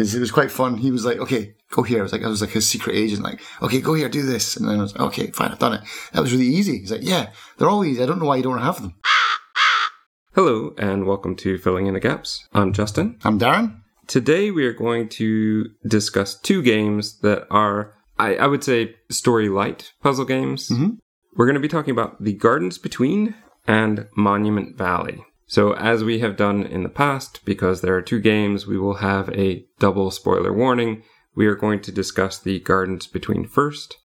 because it was quite fun. He was like, "Okay, go here." I was like, I was like his secret agent, like, "Okay, go here, do this," and then I was like, "Okay, fine, I've done it." That was really easy. He's like, "Yeah, they're all easy. I don't know why you don't have them." Hello, and welcome to Filling in the Gaps. I'm Justin. I'm Darren. Today we are going to discuss two games that are, I, I would say, story light puzzle games. Mhm. We're going to be talking about The Gardens Between and Monument Valley. So, as we have done in the past, because there are two games, we will have a double spoiler warning. We are going to discuss The Gardens Between first.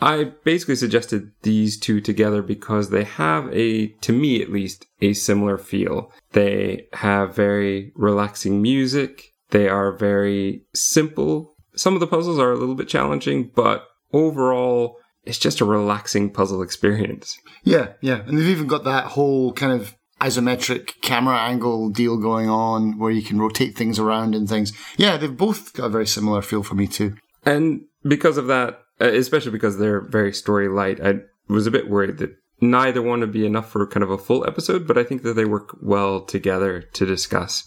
I basically suggested these two together because they have a, to me at least, a similar feel. They have very relaxing music. They are very simple. Some of the puzzles are a little bit challenging, but overall, it's just a relaxing puzzle experience. Yeah, yeah, and they've even got that whole kind of isometric camera angle deal going on where you can rotate things around and things. Yeah, they've both got a very similar feel for me too. And because of that, uh, especially because they're very story light, I was a bit worried that neither one would be enough for kind of a full episode, but I think that they work well together to discuss.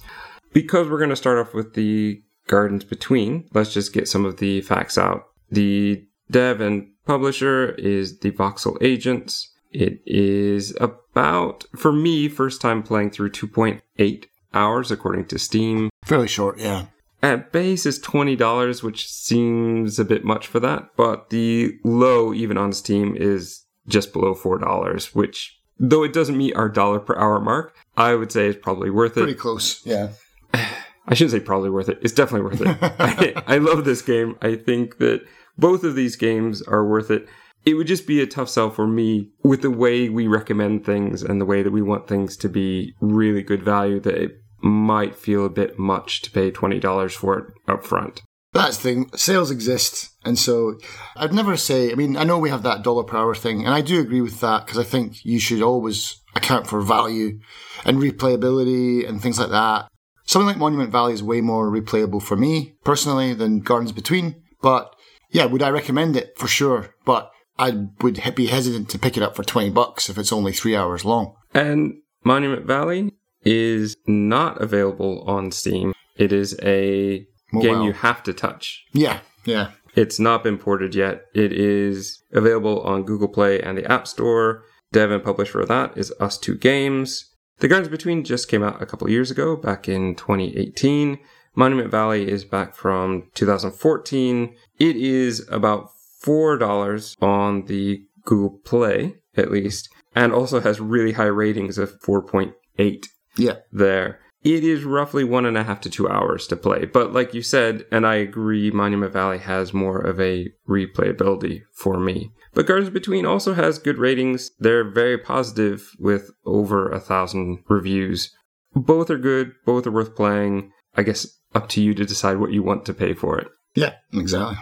Because we're going to start off with the Gardens Between, let's just get some of the facts out. The dev and publisher is the Voxel Agents. It is about, for me, first time playing through 2.8 hours according to Steam. Fairly short, yeah. At base is $20, which seems a bit much for that, but the low, even on Steam, is just below $4, which, though it doesn't meet our dollar per hour mark, I would say is probably worth it. Pretty close, yeah. I shouldn't say probably worth it. It's definitely worth it. I, I love this game. I think that both of these games are worth it. It would just be a tough sell for me with the way we recommend things and the way that we want things to be really good value that it might feel a bit much to pay $20 for it up front. That's the thing. Sales exist. And so I'd never say, I mean, I know we have that dollar per hour thing, and I do agree with that because I think you should always account for value and replayability and things like that. Something like Monument Valley is way more replayable for me personally than Gardens Between. But yeah, would I recommend it? For sure. But I would be hesitant to pick it up for 20 bucks if it's only three hours long. And Monument Valley is not available on Steam. It is a game you have to touch. Yeah, yeah. It's not been ported yet. It is available on Google Play and the App Store. Dev and publisher of that is ustwo games. The Gardens Between just came out a couple years ago, back in 2018. Monument Valley is back from 2014. It is about $4 on the Google Play, at least, and also has really high ratings of 4.8 Yeah. there. It is roughly one and a half to two hours to play. But like you said, and I agree, Monument Valley has more of a replayability for me. But Gardens Between also has good ratings. They're very positive with over a thousand reviews. Both are good, both are worth playing. I guess up to you to decide what you want to pay for it Yeah, exactly.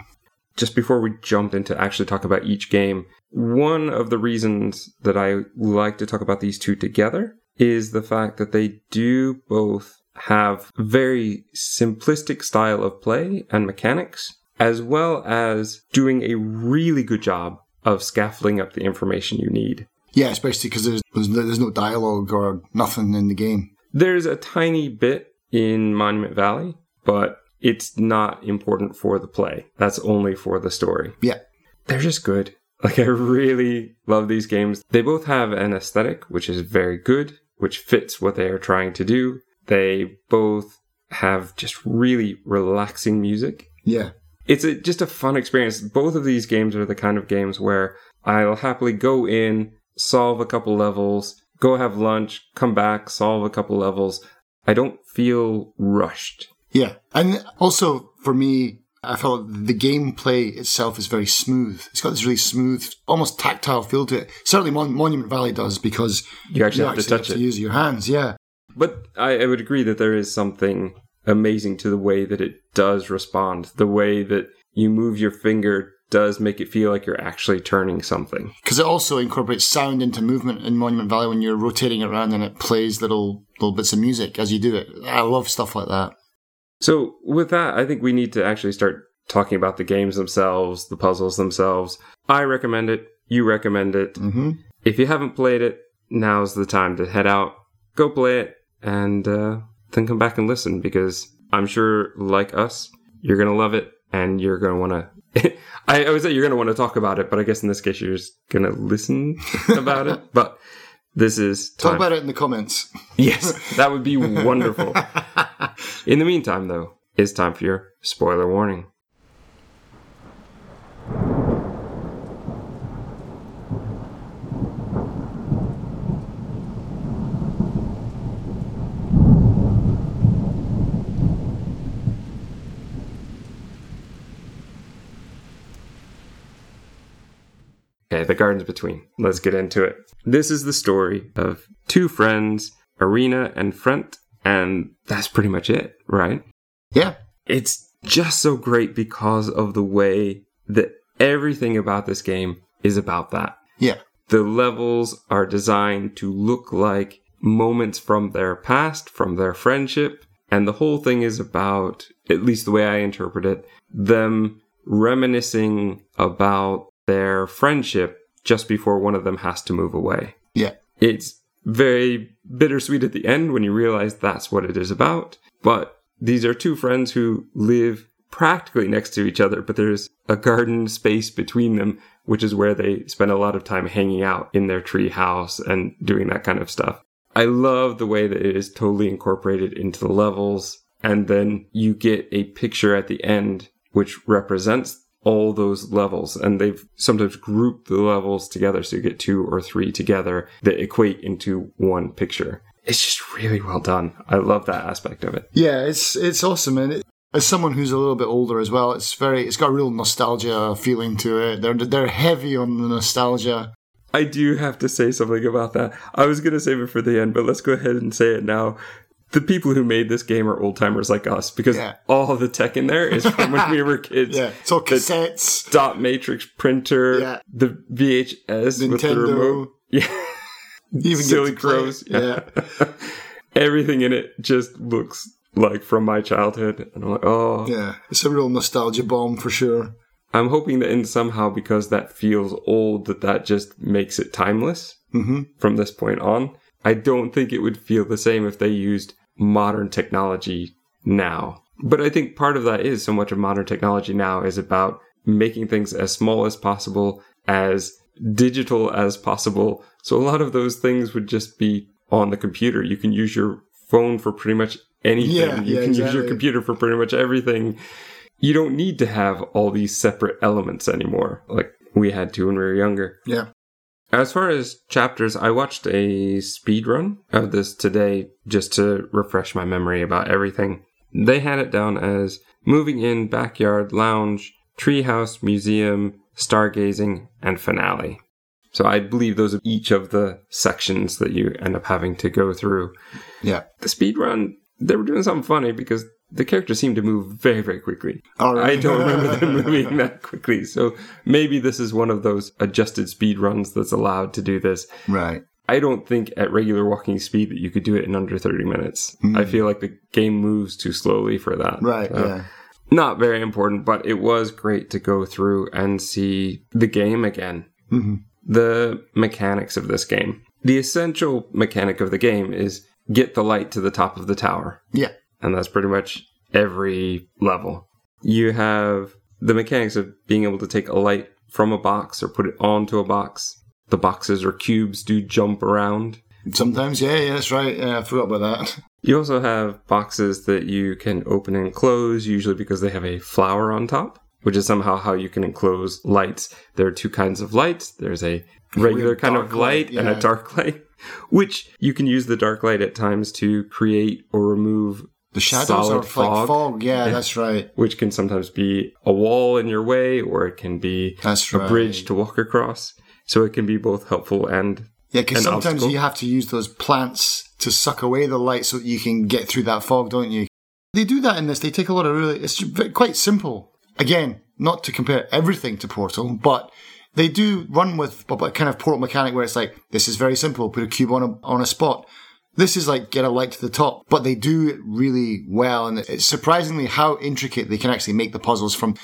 Just before we jump into actually talk about each game, one of the reasons that I like to talk about these two together is the fact that they do both have very simplistic style of play and mechanics, as well as doing a really good job of scaffolding up the information you need. Yeah, especially because there's, there's no- there's no dialogue or nothing in the game. There's a tiny bit in Monument Valley, but it's not important for the play. That's only for the story. Yeah. they're just good. Like I really love these games. They both have an aesthetic which is very good, which fits what they are trying to do. They both have just really relaxing music. Yeah. It's a, just a fun experience. Both of these games are the kind of games where I'll happily go in, solve a couple levels, go have lunch, come back, solve a couple levels. I don't feel rushed. Yeah. And also for me, I felt the gameplay itself is very smooth. It's got this really smooth, almost tactile feel to it. Certainly Mon- Monument Valley does because You actually you have to touch have it. to use your hands. Yeah. But I, I would agree that there is something amazing to the way that it does respond. The way that you move your finger does make it feel like you're actually turning something. Because it also incorporates sound into movement in Monument Valley when you're rotating it around and it plays little little bits of music as you do it. I love stuff like that. So, with that, I think we need to actually start talking about the games themselves, the puzzles themselves. I recommend it. You recommend it. Mm-hmm. If you haven't played it, now's the time to head out, go play it, and uh, then come back and listen because I'm sure, like us, You're going to love it and you're going to want to. I, always say you're going to want to talk about it, but I guess in this case, you're just going to listen about it. But this is Talk about it in the comments. Yes, that would be wonderful. In the meantime, though, it's time for your spoiler warning. Okay, the gardens between. Let's get into it. This is the story of two friends, Arina and Frendt, and that's pretty much it, right? Yeah. It's just so great because of the way that everything about this game is about that. Yeah. The levels are designed to look like moments from their past, from their friendship, and the whole thing is about, at least the way I interpret it, them reminiscing about their friendship just before one of them has to move away. Yeah. It's very bittersweet at the end when you realize that's what it is about. But these are two friends who live practically next to each other, but there's a garden space between them, which is where they spend a lot of time hanging out in their tree house and doing that kind of stuff. I love the way that it is totally incorporated into the levels. And then you get a picture at the end, which represents all those levels and they've sometimes grouped the levels together so you get two or three together that equate into one picture. It's just really well done. I love that aspect of it. Yeah, it's it's awesome, and it, as someone who's a little bit older as well, it's very it's got a real nostalgia feeling to it. They're they're heavy on the nostalgia. i do have to say something about that. I was going to save it for the end but let's go ahead and say it now the people who made this game are old timers like us because Yeah. all the tech in there is from when we were kids Yeah, it's all cassettes. dot matrix printer Yeah. the vhs with the Nintendo. remote yeah even silly crows. it. Yeah. Everything in it just looks like from my childhood. And I'm like, oh, yeah, it's a real nostalgia bomb for sure. I'm hoping that in somehow because that feels old, that that just makes it timeless hmm from this point on. I don't think it would feel the same if they used modern technology now. But I think part of that is so much of modern technology now is about making things as small as possible, as digital as possible. So a lot of those things would just be on the computer. You can use your phone for pretty much anything. Yeah, you yeah, can use your computer for pretty much everything. You don't need to have all these separate elements anymore, like we had to when we were younger. Yeah. As far as chapters, I watched a speed run of this today just to refresh my memory about everything. They had it down as moving in, backyard, lounge, treehouse, museum, stargazing, and finale. So I believe those are each of the sections that you end up having to go through. Yeah. The speed run, they were doing something funny because the characters seem to move very, very quickly. Right. I don't remember them moving that quickly. So maybe this is one of those adjusted speed runs that's allowed to do this. Right. I don't think at regular walking speed that you could do it in under 30 minutes. Hmm. I feel like the game moves too slowly for that. Right. So, yeah. Not very important, but it was great to go through and see the game again. hmm The mechanics of this game. The essential mechanic of the game is get the light to the top of the tower Yeah. And that's pretty much every level. You have the mechanics of being able to take a light from a box or put it onto a box. The boxes or cubes do jump around. Sometimes, yeah, yeah, that's right. Yeah, I forgot about that. You also have boxes that you can open and close, usually because they have a flower on top, which is somehow how you can enclose lights. There are two kinds of lights. There's a regular kind of light, light and yeah. a dark light, which you can use the dark light at times to create or remove The shadows are like fog. Yeah, that's right. which can sometimes be a wall in your way or it can be That's a right. bridge to walk across. So it can be both helpful and Yeah, because sometimes obstacle. you have to use those plants to suck away the light so that you can get through that fog, don't you? They do that in this. They take a lot of really. It's quite simple. Again, not to compare everything to Portal, but they do run with a a kind of Portal mechanic where it's like this is very simple. Put a cube on a on a spot. This is like get a light to the top, but they do it really well, and it's surprisingly how intricate they can actually make the puzzles from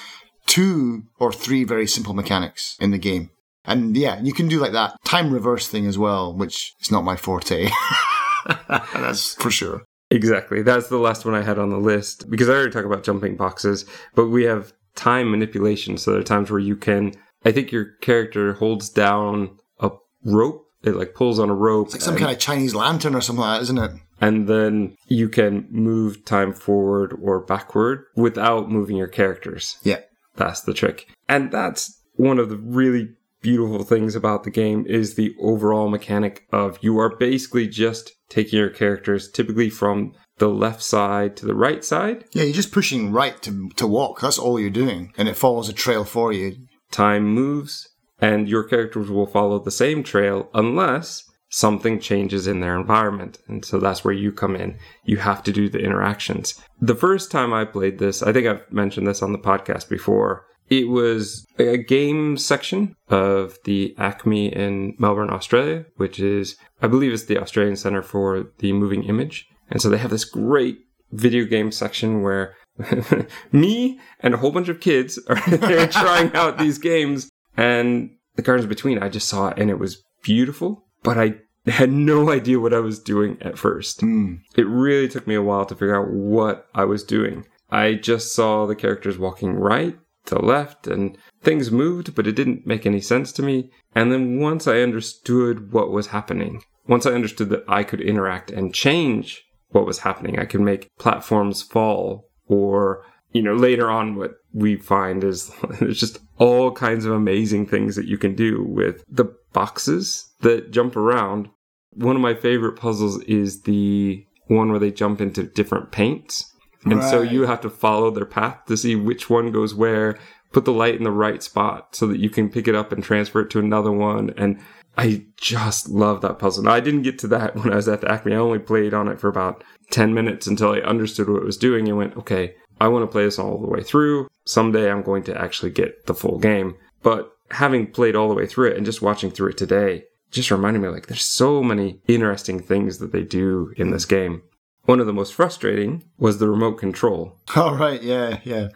two or three very simple mechanics in the game. And yeah, you can do like that time reverse thing as well, which is not my forte. That's for sure. Exactly. That's the last one I had on the list because I already talked about jumping boxes, but we have time manipulation. So there are times where you can, I think your character holds down a rope. It like pulls on a rope. It's like some kind of Chinese lantern or something like that, isn't it? and then you can move time forward or backward without moving your characters. Yeah. That's the trick. And that's one of the really beautiful things about the game is the overall mechanic of you are basically just taking your characters typically from the left side to the right side. Yeah, you're just pushing right to, to walk. That's all you're doing. And it follows a trail for you. Time moves and your characters will follow the same trail unless something changes in their environment. And so that's where you come in. You have to do the interactions. The first time I played this, I think I've mentioned this on the podcast before. It was a game section of the ACMI in Melbourne, Australia, which is, I believe, is the Australian Center for the Moving Image. And so they have this great video game section where me and a whole bunch of kids are trying out these games. And the Gardens Between, I just saw it and it was beautiful, but I had no idea what I was doing at first. Mm. It really took me a while to figure out what I was doing. I just saw the characters walking right to left and things moved, but it didn't make any sense to me. And then once I understood what was happening, once I understood that I could interact and change what was happening, I could make platforms fall or you know, later on, what we find is there's just all kinds of amazing things that you can do with the boxes that jump around. One of my favorite puzzles is the one where they jump into different paints. And so you have to follow their path to see which one goes where, put the light in the right spot so that you can pick it up and transfer it to another one. And I just love that puzzle. Now, I didn't get to that when I was at the ACMI. I only played on it for about 10 minutes until I understood what it was doing and went, okay, I want to play this all the way through. Someday I'm going to actually get the full game. But having played all the way through it and just watching through it today, just reminded me like there's so many interesting things that they do in this game. One of the most frustrating was the remote control. All right, yeah, yeah.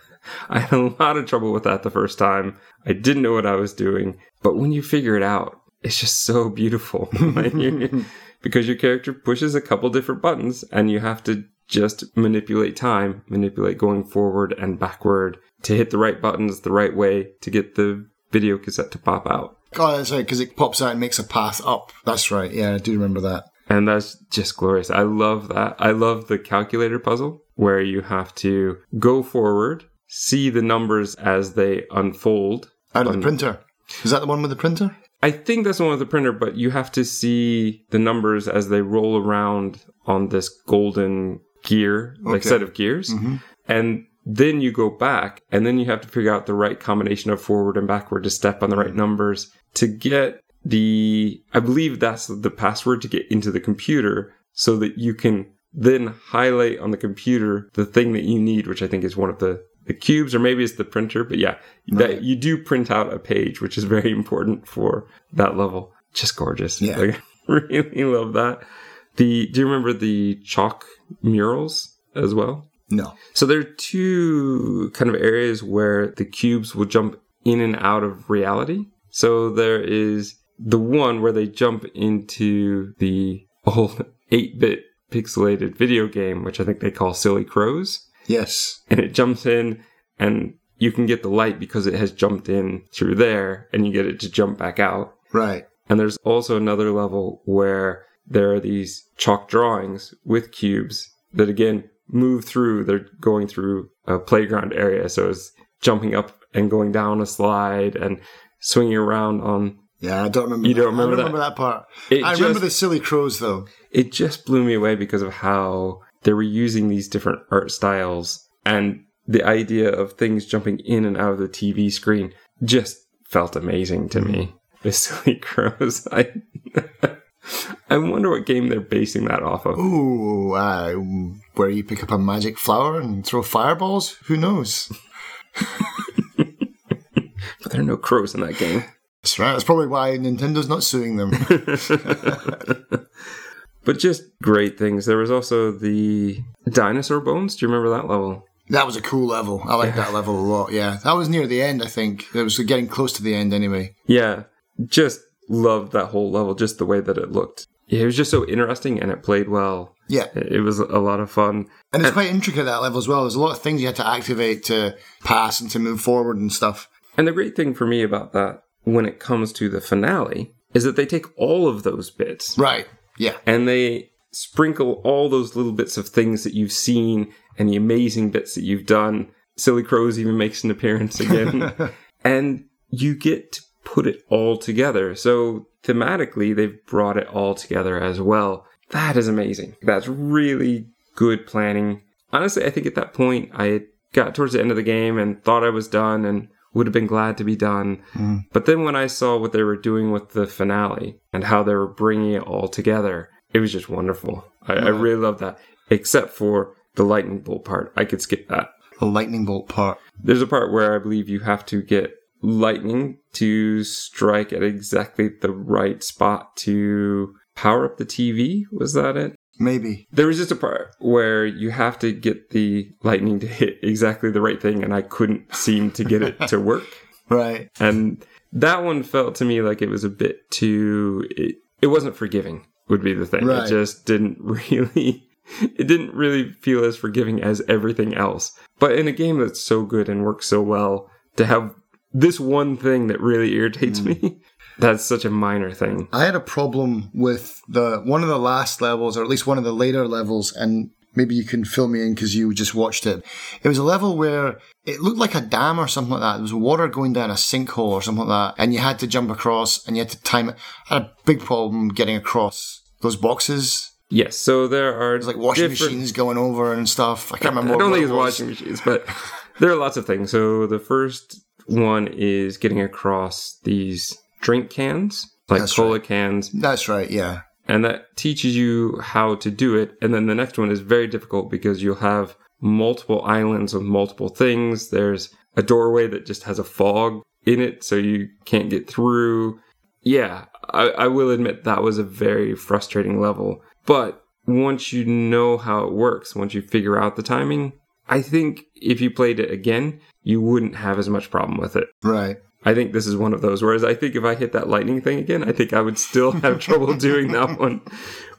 I had a lot of trouble with that the first time. I didn't know what I was doing, but when you figure it out, it's just so beautiful. Because your character pushes a couple different buttons and you have to just manipulate time, manipulate going forward and backward to hit the right buttons the right way to get the video cassette to pop out. Oh, that's right, because it pops out and makes a path up. That's right, yeah, I do remember that. And that's just glorious. I love that. I love the calculator puzzle where you have to go forward, see the numbers as they unfold. Out of the printer. Is that the one with the printer? I think that's the one with the printer, but you have to see the numbers as they roll around on this golden gear, like set of gears. Mhm. And then you go back and then you have to figure out the right combination of forward and backward to step on the right numbers to get the, I believe that's the password to get into the computer so that you can then highlight on the computer the thing that you need, which I think is one of the, the cubes or maybe it's the printer. But yeah, Right. that you do print out a page, which is very important for that level. Just gorgeous. Yeah. Like, really love that. The, do you remember the chalk murals as well? No. So there are two kind of areas where the cubes will jump in and out of reality. So there is the one where they jump into the old 8 bit pixelated video game, which I think they call Silly Crows. Yes. And it jumps in, and you can get the light because it has jumped in through there, and you get it to jump back out. Right. And there's also another level where there are these chalk drawings with cubes that again move through. They're going through a playground area. So it's jumping up and going down a slide and swinging around on. Yeah, I don't remember. You that. don't remember I remember that, part. It I just, remember the silly crows though. It just blew me away because of how they were using these different art styles and the idea of things jumping in and out of the TV screen just felt amazing to me. Mm. The silly crows. I I wonder what game they're basing that off of. Ooh, uh, where you pick up a magic flower and throw fireballs? Who knows? But there are no crows in that game. That's right. That's probably why Nintendo's not suing them. But just great things. There was also the dinosaur bones. Do you remember that level? that was a cool level. I like that level a lot. Yeah, that was near the end. I think it was getting close to the end anyway. Yeah, just loved that whole level, just the way that it looked. Yeah, it was just so interesting and it played well. Yeah. It was a lot of fun. And it's quite intricate at that level as well. There's a lot of things you had to activate to pass and to move forward and stuff. And the great thing for me about that when it comes to the finale is that they take all of those bits Right. Yeah. and they sprinkle all those little bits of things that you've seen and the amazing bits that you've done. Silly Crows even makes an appearance again. and you get to put it all together. So thematically, they've brought it all together as well. That is amazing. That's really good planning. Honestly, I think at that point, I got towards the end of the game and thought I was done and would have been glad to be done. Hmm. But then when I saw what they were doing with the finale and how they were bringing it all together, it was just wonderful. I, I really love that, except for the lightning bolt part. I could skip that. The lightning bolt part. There's a part where I believe you have to get lightning to strike at exactly the right spot to power up the TV. Was that it? Maybe. There was just a part where you have to get the lightning to hit exactly the right thing, and I couldn't seem to get it to work. Right. And that one felt to me like it was a bit too. It, it wasn't forgiving, would be the thing. Right. It just didn't really. It didn't really feel as forgiving as everything else. But in a game that's so good and works so well, to have this one thing that really irritates hmm. me, that's such a minor thing. I had a problem with the one of the last levels, or at least one of the later levels, and maybe you can fill me in because you just watched it. It was a level where it looked like a dam or something like that. There was water going down a sinkhole or something like that, and you had to jump across and you had to time it. I had a big problem getting across those boxes. Yes, so there are There's like washing different- machines going over and stuff. I can't remember. I don't what think it it's was. washing machines, but there are lots of things. So the first one is getting across these drink cans, like That's cola right. cans, That's right. Yeah. and that teaches you how to do it. And then the next one is very difficult because you'll have multiple islands with multiple things. There's a doorway that just has a fog in it, so you can't get through. Yeah, I, I will admit that was a very frustrating level. But once you know how it works, once you figure out the timing, I think if you played it again, you wouldn't have as much problem with it. Right. I think this is one of those. Whereas I think if I hit that lightning thing again, I think I would still have trouble doing that one.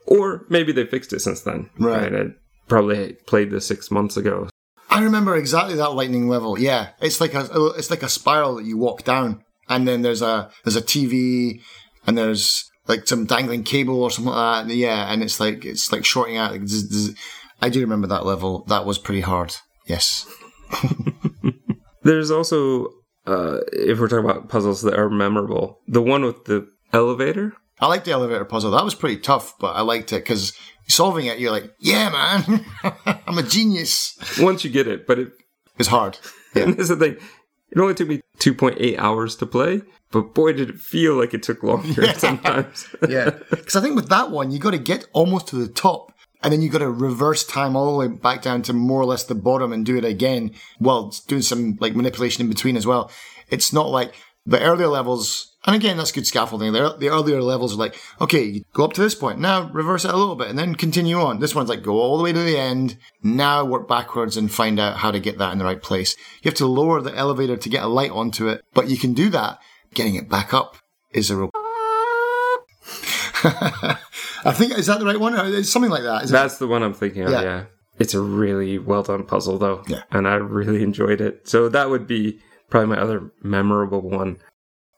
Or maybe they fixed it since then. Right. I probably played this six months ago. I remember exactly that lightning level. Yeah, it's like a it's like a spiral that you walk down, and then there's a there's a TV, and there's like some dangling cable or something like that. Yeah, and it's like it's like shorting out. Like, zzz, zzz. I do remember that level. That was pretty hard. Yes. There's also, uh, if we're talking about puzzles that are memorable, the one with the elevator. I like the elevator puzzle. That was pretty tough, but I liked it because solving it, you're like, yeah, man, I'm a genius. Once you get it, but it, It's hard. and this is the thing. It only took me 2.8 hours to play, but boy, did it feel like it took longer sometimes. Yeah. Because I think with that one, you got to get almost to the top. And then you've got to reverse time all the way back down to more or less the bottom and do it again while doing some like manipulation in between as well. It's not like the earlier levels, and again, that's good scaffolding. The, earlier levels are like, okay, you go up to this point, now reverse it a little bit and then continue on. This one's like, go all the way to the end, now work backwards and find out how to get that in the right place. You have to lower the elevator to get a light onto it, but you can do that. Getting it back up is a real I think is that the right one? Or It's something like that. Is it? That's the one I'm thinking of, Yeah. yeah. It's a really well done puzzle, though. Yeah. And I really enjoyed it. So that would be probably my other memorable one.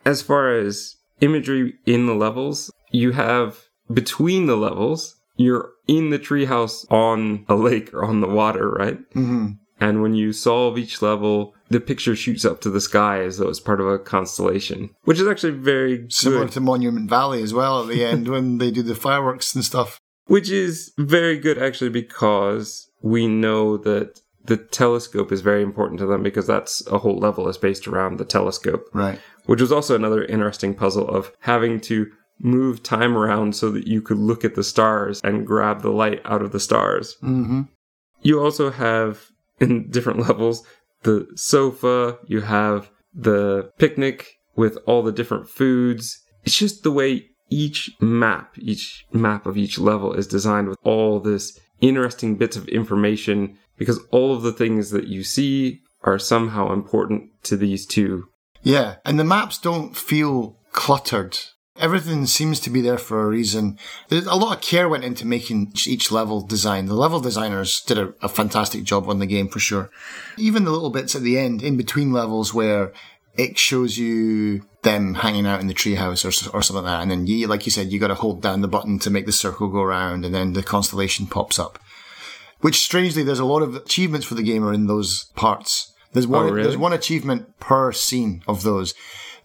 As far as imagery in the levels, you have between the levels, you're in the treehouse on a lake or on the water, right? hmm And when you solve each level, the picture shoots up to the sky as though it's part of a constellation, which is actually very Similar good. to Monument Valley as well at the end when they do the fireworks and stuff. Which is very good actually because we know that the telescope is very important to them because that's a whole level is based around the telescope, Right. which was also another interesting puzzle of having to move time around so that you could look at the stars and grab the light out of the stars. hmm You also have in different levels the sofa, you have the picnic with all the different foods. It's just the way each map, each map of each level is designed with all this interesting bits of information because all of the things that you see are somehow important to these two. Yeah. And the maps don't feel cluttered. Everything seems to be there for a reason. There's a lot of care went into making each level design. The level designers did a, a fantastic job on the game for sure. Even the little bits at the end, in between levels, where it shows you them hanging out in the treehouse or, or something like that. And then you, like you said, you got to hold down the button to make the circle go around and then the constellation pops up. Which strangely, there's a lot of achievements for the gamer in those parts. There's oh, one, Oh, really? there's one achievement per scene of those.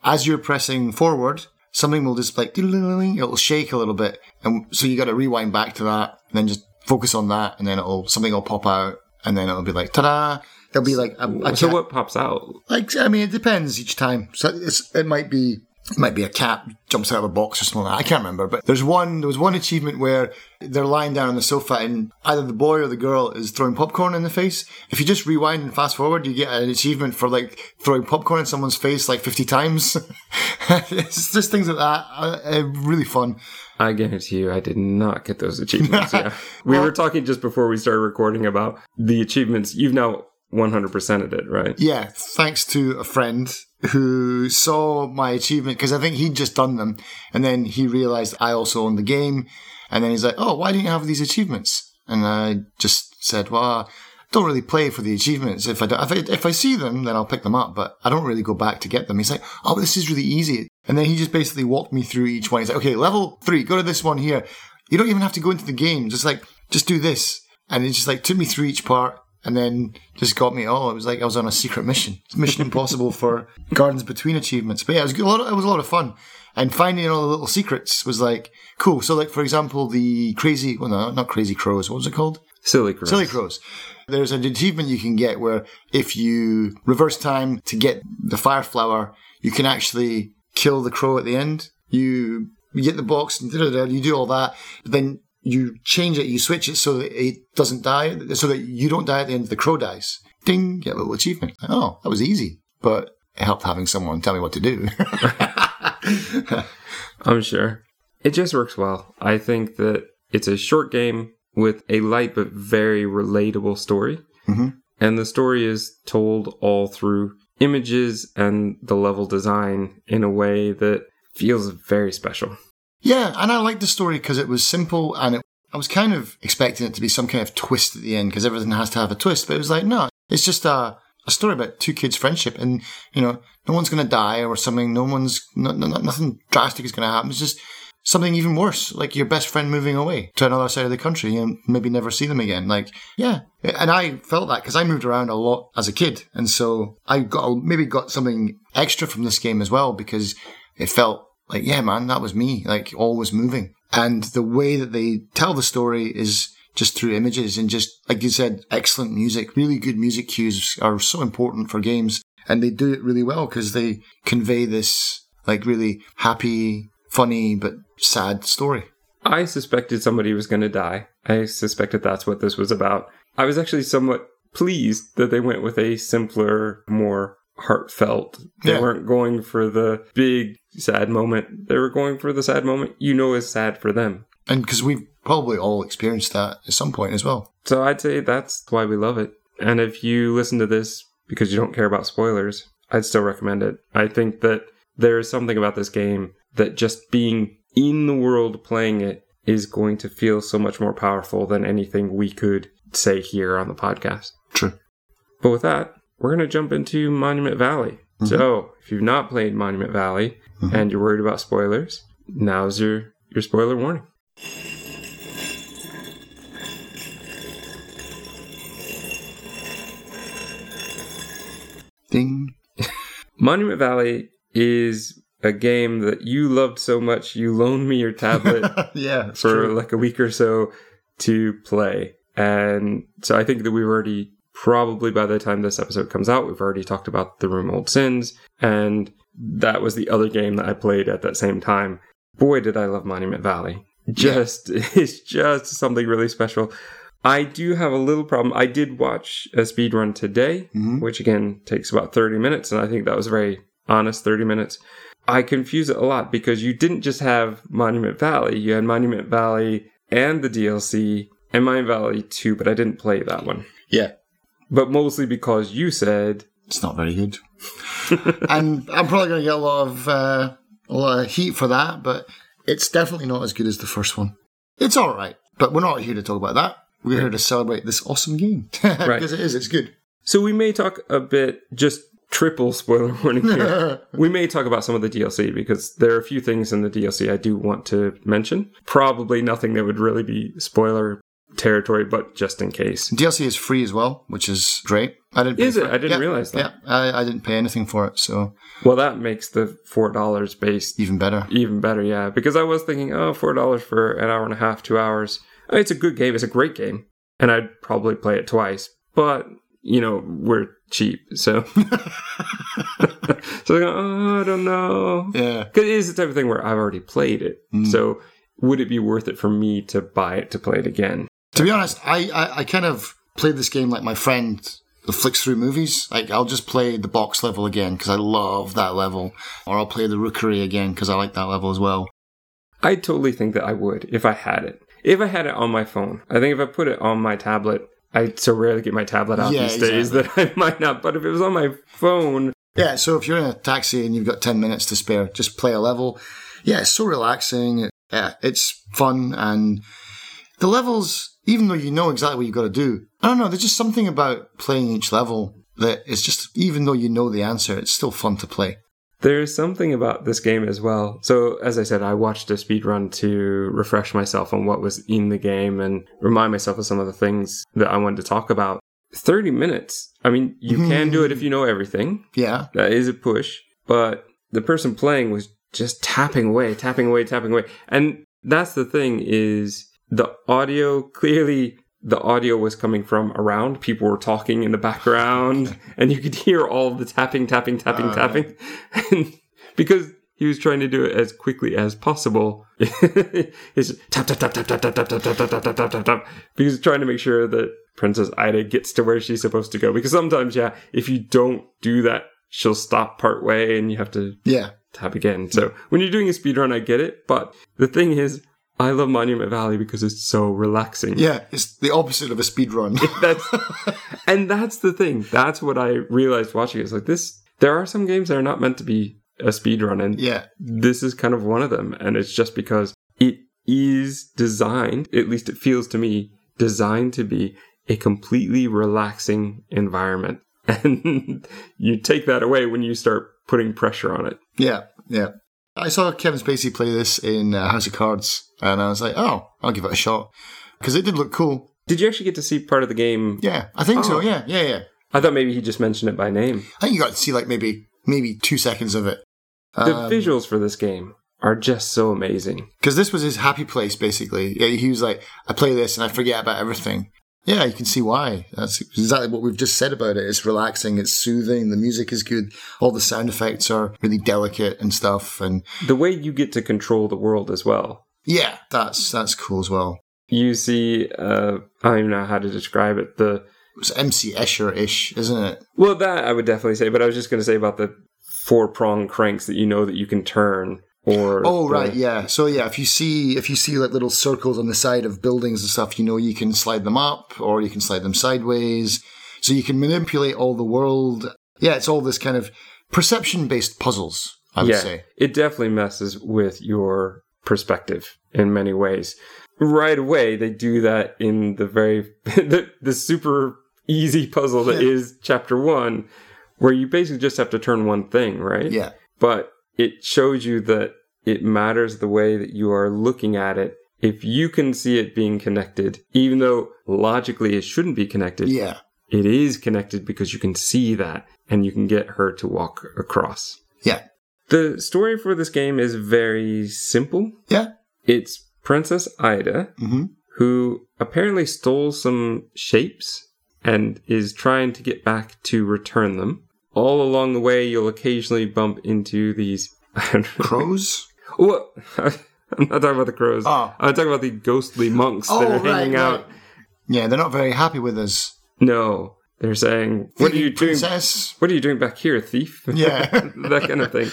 As you're pressing forward, something will just like, it'll shake a little bit. And so you got to rewind back to that and then just focus on that. And then it'll, something will pop out and then it'll be like, ta-da. There'll be like a, a so cat- what pops out? like I mean, it depends each time. So it's, it might be it might be a cat jumps out of a box or something like that. I can't remember. But there's one there was one achievement where they're lying down on the sofa and either the boy or the girl is throwing popcorn in the face. If you just rewind and fast forward, you get an achievement for like throwing popcorn in someone's face like 50 times. it's just things like that. Uh, uh, really fun. I guarantee you, I did not get those achievements. yeah. We were talking just before we started recording about the achievements. You've now 100%ed it, right? Yeah, thanks to a friend who saw my achievement because I think he'd just done them, and then he realized I also owned the game, and then he's like, "Oh, why didn't you have these achievements?" And I just said, "Well, I don't really play for the achievements. If I, if I if I see them, then I'll pick them up, but I don't really go back to get them." He's like, "Oh, this is really easy," and then he just basically walked me through each one. He's like, "Okay, level three, go to this one here. You don't even have to go into the game. Just like just do this." And he just like took me through each part and then just got me. Oh, it was like I was on a secret mission. It's Mission Impossible for Gardens Between achievements. But yeah, it was a lot. Of, it was a lot of fun, and finding all the little secrets was like cool. So, like for example, the crazy. Well, no, not crazy crows. What was it called? Silly crows. Silly crows. There's an achievement you can get where if you reverse time to get the fire flower, you can actually kill the crow at the end. You, you get the box and you do all that, but then you change it, you switch it so that it doesn't die, so that you don't die at the end, of the crow dies. Ding, get a little achievement. Oh, that was easy, but it helped having someone tell me what to do. I'm sure. It just works well. I think that it's a short game with a light but very relatable story. Mhm. And the story is told all through images and the level design in a way that feels very special. Yeah, and I liked the story because it was simple and it, I was kind of expecting it to be some kind of twist at the end because everything has to have a twist. But it was like, no, it's just a, a story about two kids' friendship and, you know, no one's going to die or something. No one's, no, no, nothing drastic is going to happen. It's just something even worse, like your best friend moving away to another side of the country and maybe never see them again. Like, yeah. And I felt that because I moved around a lot as a kid. And so I got, maybe got something extra from this game as well because it felt like, yeah, man, that was me, like always moving. And the way that they tell the story is just through images and just, like you said, excellent music. Really good music cues are so important for games. And they do it really well because they convey this, like, really happy, funny, but sad story. I suspected somebody was going to die. I suspected that's what this was about. I was actually somewhat pleased that they went with a simpler, more heartfelt. They Yeah. weren't going for the big sad moment. They were going for the sad moment you know is sad for them. And because we've probably all experienced that at some point as well. So I'd say that's why we love it. And if you listen to this because you don't care about spoilers, I'd still recommend it. I think that there is something about this game that just being in the world playing it is going to feel so much more powerful than anything we could say here on the podcast. True. But with that, we're going to jump into Monument Valley. So, mm-hmm. if you've not played Monument Valley mm-hmm. and you're worried about spoilers, now's your, your spoiler warning. Ding. Monument Valley is a game that you loved so much you loaned me your tablet yeah, for true. like a week or so to play. And so I think that we've already probably by the time this episode comes out, we've already talked about the Room Old Sins, and that was the other game that I played at that same time. Boy, did I love Monument Valley. Just it's just something really special. I do have a little problem. I did watch a speed run today, Mhm. which again takes about 30 minutes, and I think that was a very honest 30 minutes. I confuse it a lot because you didn't just have Monument Valley, you had Monument Valley and the DLC and Monument Valley 2, but I didn't play that one. Yeah, But mostly because you said, it's not very good. and I'm probably going to get a lot of uh, a lot of heat for that, but it's definitely not as good as the first one. It's all right, but we're not here to talk about that. We're here to celebrate this awesome game because it is. It's good. So we may talk a bit, just triple spoiler warning here. we may talk about some of the DLC because there are a few things in the DLC I do want to mention. Probably nothing that would really be spoiler territory, but just in case. DLC is free as well, which is great. I didn't. Pay Is it? for I didn't Yeah, realize that. Yeah, I, I didn't pay anything for it, so Well, that makes the four dollars base even better. even better. Yeah, because I was thinking, oh, four dollars for an hour and a half, two hours. I mean, it's a good game. It's a great game, and I'd probably play it twice. But you know, we're cheap, so so I oh, I don't know. Yeah, Because it is the type of thing where I've already played it. Mm. So would it be worth it for me to buy it to play it again? To be honest, I, I I kind of play this game like my friend that flicks through movies. Like I'll just play the box level again because I love that level, or I'll play the rookery again because I like that level as well. I totally think that I would if I had it. If I had it on my phone. I think if I put it on my tablet, I so rarely get my tablet out Yeah, these days that I might not. But if it was on my phone, Yeah, so if you're in a taxi and you've got 10 minutes to spare, just play a level. Yeah, it's so relaxing. Yeah, it's fun. And the levels, even though you know exactly what you've got to do, I don't know, there's just something about playing each level that is just, even though you know the answer, it's still fun to play. There's something about this game as well. So, as I said, I watched a speed run to refresh myself on what was in the game and remind myself of some of the things that I wanted to talk about. 30 minutes. I mean, you can do it if you know everything. Yeah. That is a push. But the person playing was just tapping away, tapping away, tapping away. And that's the thing is the audio clearly the audio was coming from around. People were talking in the background and you could hear all the tapping, tapping, tapping, Uh. tapping. And because he was trying to do it as quickly as possible. it's tap, tap, tap, tap, tap, tap, tap, tap, tap, tap, tap, tap, tap, tap. Because he's trying to make sure that Princess Ida gets to where she's supposed to go. Because sometimes, yeah, if you don't do that, she'll stop part way and you have to Yeah. tap again. So when you're doing a speed run, I get it. But the thing is, I love Monument Valley because it's so relaxing. Yeah. It's the opposite of a speed run. That's and that's the thing. That's what I realized watching. it. It's like this. There are some games that are not meant to be a speed run, and yeah. this is kind of one of them. And it's just because it is designed, at least it feels to me, designed to be a completely relaxing environment. And you take that away when you start putting pressure on it. Yeah. Yeah. I saw Kevin Spacey play this in uh, House of Cards and I was like, oh, I'll give it a shot because it did look cool. Did you actually get to see part of the game? Yeah. I think Oh. so. Yeah. Yeah. Yeah. I thought maybe he just mentioned it by name. I think you got to see like maybe maybe two seconds of it. The Um, visuals for this game are just so amazing. because this was his happy place basically. Yeah, he was like, I play this and I forget about everything. Yeah, you can see why. That's exactly what we've just said about it. It's relaxing, it's soothing, the music is good, all the sound effects are really delicate and stuff. And The way you get to control the world as well. yeah, that's that's cool as well. You see, uh, I don't even know how to describe it. The It's MC Escher ish, isn't it? well, that I would definitely say, but I was just going to say about the four prong cranks that you know that you can turn. Or Oh the- right, yeah. So yeah, if you see if you see like little circles on the side of buildings and stuff, you know you can slide them up or you can slide them sideways. So you can manipulate all the world. Yeah, it's all this kind of perception based puzzles, I would yeah, say. it definitely messes with your perspective in many ways. Right away, they do that in the very the, the super easy puzzle that Yeah. is chapter one, where you basically just have to turn one thing, right? Yeah. But it shows you that it matters the way that you are looking at it. If you can see it being connected, even though logically it shouldn't be connected, Yeah. it is connected because you can see that and you can get her to walk across. Yeah. The story for this game is very simple. Yeah. It's Princess Ida, hmm who apparently stole some shapes and is trying to get back to return them. All along the way, you'll occasionally bump into these. Crows? Well, I'm not talking about the crows. Oh. I'm talking about the ghostly monks that Oh, are right, hanging out. Yeah, they're not very happy with us. No, they're saying, "What are you doing? Princess? What are you doing back here, thief?" Yeah. that kind of thing.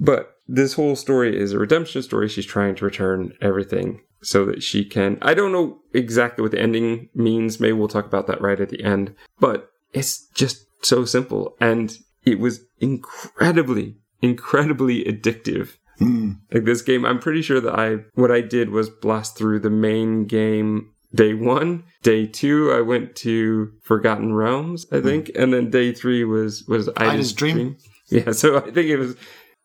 But this whole story is a redemption story. She's trying to return everything so that she can. I don't know exactly what the ending means. Maybe we'll talk about that right at the end. But it's just so simple. And it was incredibly, incredibly addictive Hmm. Like this game, I'm pretty sure that I what I did was blast through the main game day one. Day two, I went to Forgotten Realms, I hmm. think, and then day three was was Ida's, Ida's Dream. Yeah, so I think it was.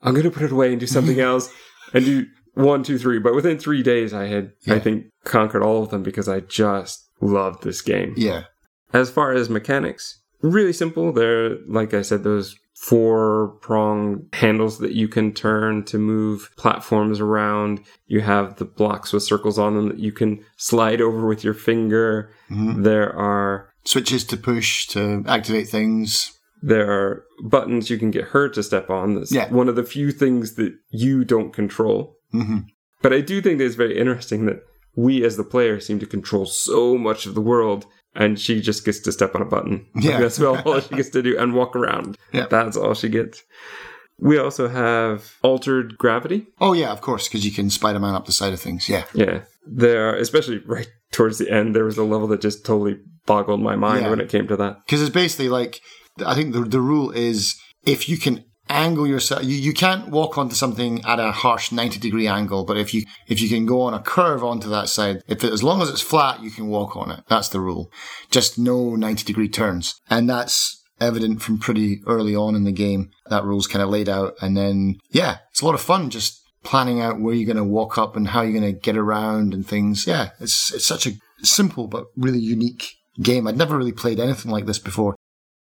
I'm gonna put it away and do something else, and do one, two, three. But within three days, I had I think conquered all of them because I just loved this game. Yeah. As far as mechanics, really simple. They're, like I said, those four prong handles that you can turn to move platforms around. You have the blocks with circles on them that you can slide over with your finger. Mm-hmm. There are Switches to push to activate things. there are buttons you can get her to step on. That's Yeah. one of the few things that you don't control. hmm But I do think that it's very interesting that we as the player seem to control so much of the world and she just gets to step on a button. Yeah. That's all she gets to do and walk around. Yeah. That's all she gets. We also have altered gravity. Oh yeah, of course, because you can Spider Man up the side of things. Yeah. Yeah. There are, especially right towards the end, there was a level that just totally boggled my mind Yeah. when it came to that. Because it's basically like I think the the rule is if you can angle yourself, you, you can't walk onto something at a harsh ninety degree angle, but if you if you can go on a curve onto that side, if it, as long as it's flat, you can walk on it. That's the rule. Just no ninety degree turns, and that's evident from pretty early on in the game. That rule's kind of laid out, and then yeah, it's a lot of fun just planning out where you're going to walk up and how you're going to get around and things. Yeah, it's it's such a simple but really unique game. I'd never really played anything like this before.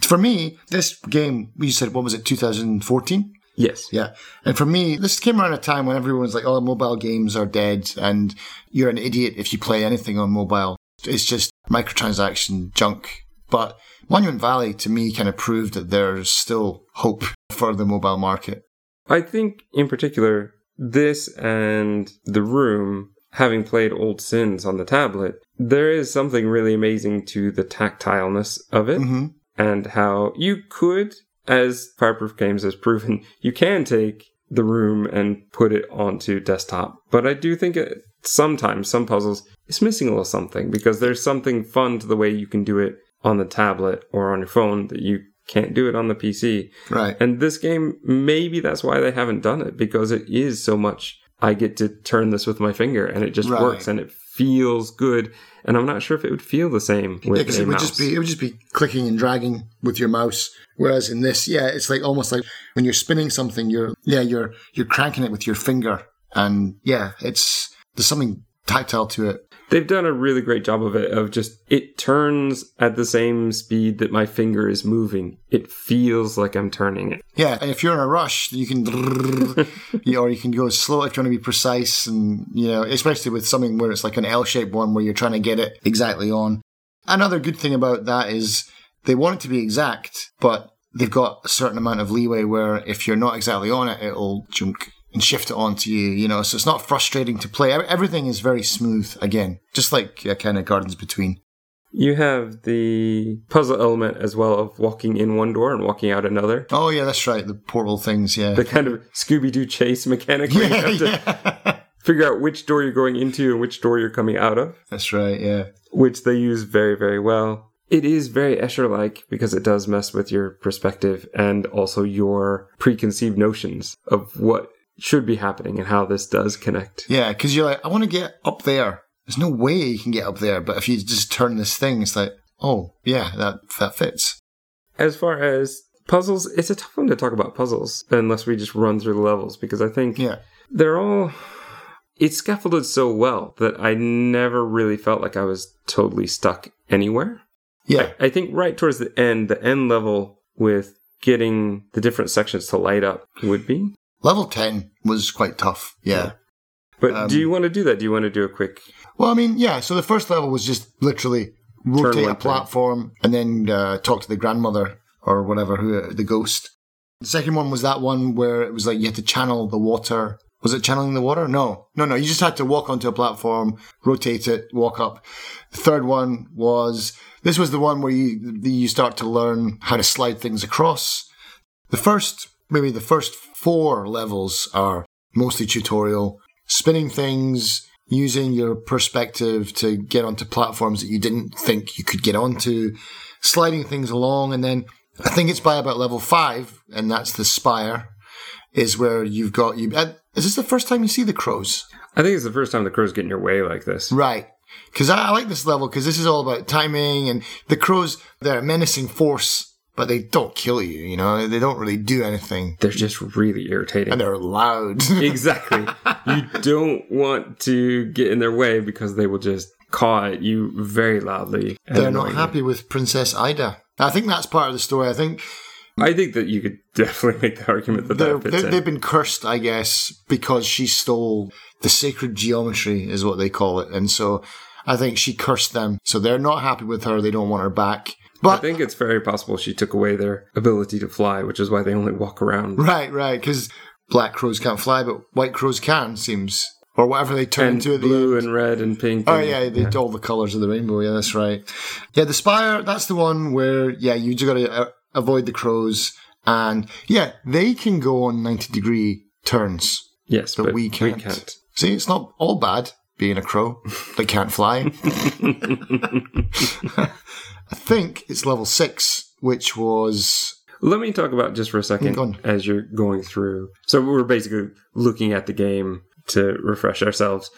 For me, this game, you said, what was it, 2014? Yes. Yeah. And for me, this came around a time when everyone's like, oh, mobile games are dead and you're an idiot if you play anything on mobile. It's just microtransaction junk. But Monument Valley, to me, kind of proved that there's still hope for the mobile market. I think, in particular, this and The Room, having played Old Sins on the tablet, there is something really amazing to the tactileness of it hmm and how you could, as Fireproof Games has proven, you can take The Room and put it onto desktop. But I do think it, sometimes, some puzzles, is missing a little something because there's something fun to the way you can do it on the tablet or on your phone that you can't do it on the PC. Right. And this game, maybe that's why they haven't done it because it is so much. I get to turn this with my finger and it just Right. works and it feels good. And I'm not sure if it would feel the same with Yeah, a it would mouse. just be it would just be clicking and dragging with your mouse. Whereas in this, yeah, it's like almost like when you're spinning something, you're yeah, you're you're cranking it with your finger, and yeah, it's there's something tactile to it. They've done a really great job of it. Of just it turns at the same speed that my finger is moving. It feels like I'm turning it. Yeah, and if you're in a rush, you can, you know, or you can go slow if you want to be precise, and you know, especially with something where it's like an L-shaped one where you're trying to get it exactly on. Another good thing about that is they want it to be exact, but they've got a certain amount of leeway where if you're not exactly on it, it'll junk and shift it onto you. You know, so it's not frustrating to play. Everything is very smooth again, just like uh, kind of Gardens Between. You have the puzzle element as well of walking in one door and walking out another. Oh yeah, that's right. The portal things. Yeah. The kind of Scooby Doo chase mechanic where you have to yeah. figure out which door you're going into and which door you're coming out of. that's right. Yeah. which they use very, very well. It is very Escher like because it does mess with your perspective and also your preconceived notions of what should be happening and how this does connect. Yeah, because you're like, I want to get up there. There's no way you can get up there, but if you just turn this thing, it's like, oh yeah, that that fits. As far as puzzles, it's a tough one to talk about puzzles unless we just run through the levels because I think Yeah, they're all. It's scaffolded so well that I never really felt like I was totally stuck anywhere. yeah, I think right towards the end, the end level with getting the different sections to light up would be. Level ten was quite tough. Yeah. But Um, do you want to do that? Do you want to do a quick? Well, I mean, yeah. So the first level was just literally rotate a platform and then uh, talk to the grandmother or whatever, who the ghost. The second one was that one where it was like you had to channel the water. Was it channeling the water? No, no, no. You just had to walk onto a platform, rotate it, walk up. The third one was this was the one where you you start to learn how to slide things across. The first, maybe the first four levels are mostly tutorial, spinning things, using your perspective to get onto platforms that you didn't think you could get onto, sliding things along, and then I think it's by about level five, and that's the spire. is where you've got you. Uh, is this the first time you see the crows? I think it's the first time the crows get in your way like this. Right. Because I, I like this level because this is all about timing and the crows. They're a menacing force, but they don't kill you. You know, they don't really do anything, They're just really irritating. and they're loud. exactly. You don't want to get in their way because they will just caw at you very loudly. and they're not you. happy with Princess Ida. I think that's part of the story. I think I think that you could definitely make the argument that they're, that they they've been cursed, I guess, because she stole the sacred geometry, is what they call it, and so I think she cursed them. So they're not happy with her. They don't want her back. I think it's very possible she took away their ability to fly, which is why they only walk around. right, right, because black crows can't fly, but white crows can. Seems or whatever they turn And into at the blue and red and pink. Oh and- yeah, they all the colours of the rainbow. Yeah, that's right. Yeah, the spire. That's the one where yeah, you just got to uh, avoid the crows, and yeah, they can go on ninety degree turns. Yes, But but, we can't. We can't. See, it's not all bad being a crow that can't fly. I think it's level six, which was Let me talk about just for a second as you're going through. So we're basically looking at the game to refresh ourselves.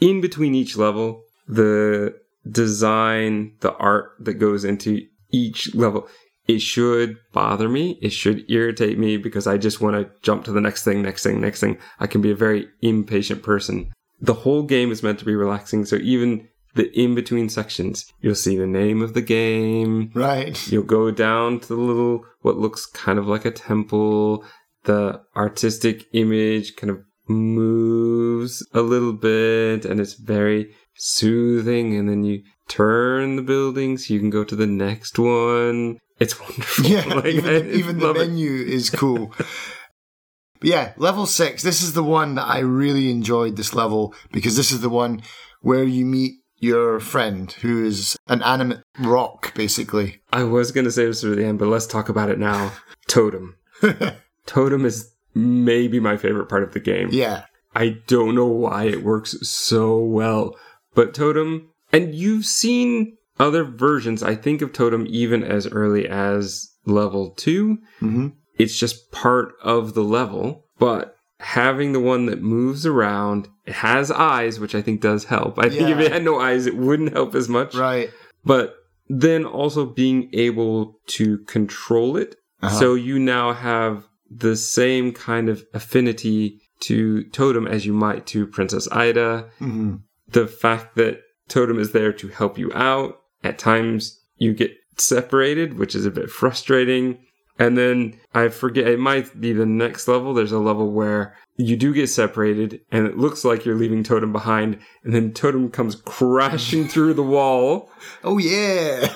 In between each level, the design, the art that goes into each level, it should bother me. It should irritate me because I just want to jump to the next thing, next thing, next thing. I can be a very impatient person. The whole game is meant to be relaxing. So even the in between sections, you'll see the name of the game, right. You'll go down to the little, what looks kind of like a temple. The artistic image kind of moves a little bit and it's very soothing. And then you turn the building so you can go to the next one. It's wonderful. Yeah, Like, even, the, even the menu is cool. but yeah, level six. This is the one that I really enjoyed. This level because this is the one where you meet your friend who is an animate rock, basically. I was going to say this at the end, but let's talk about it now. Totem. Totem is maybe my favorite part of the game. Yeah, I don't know why it works so well. But Totem, and you've seen other versions, I think of Totem even as early as level 2. hmm It's just part of the level, but having the one that moves around, it has eyes, which I think does help. I think if it had no eyes, it wouldn't help as much. right. But then also being able to control it. Uh-huh. So you now have the same kind of affinity to Totem as you might to Princess Ida. hmm The fact that Totem is there to help you out. At times you get separated, which is a bit frustrating. And then I forget, it might be the next level. There's a level where you do get separated and it looks like you're leaving Totem behind. And then Totem comes crashing through the wall Oh yeah.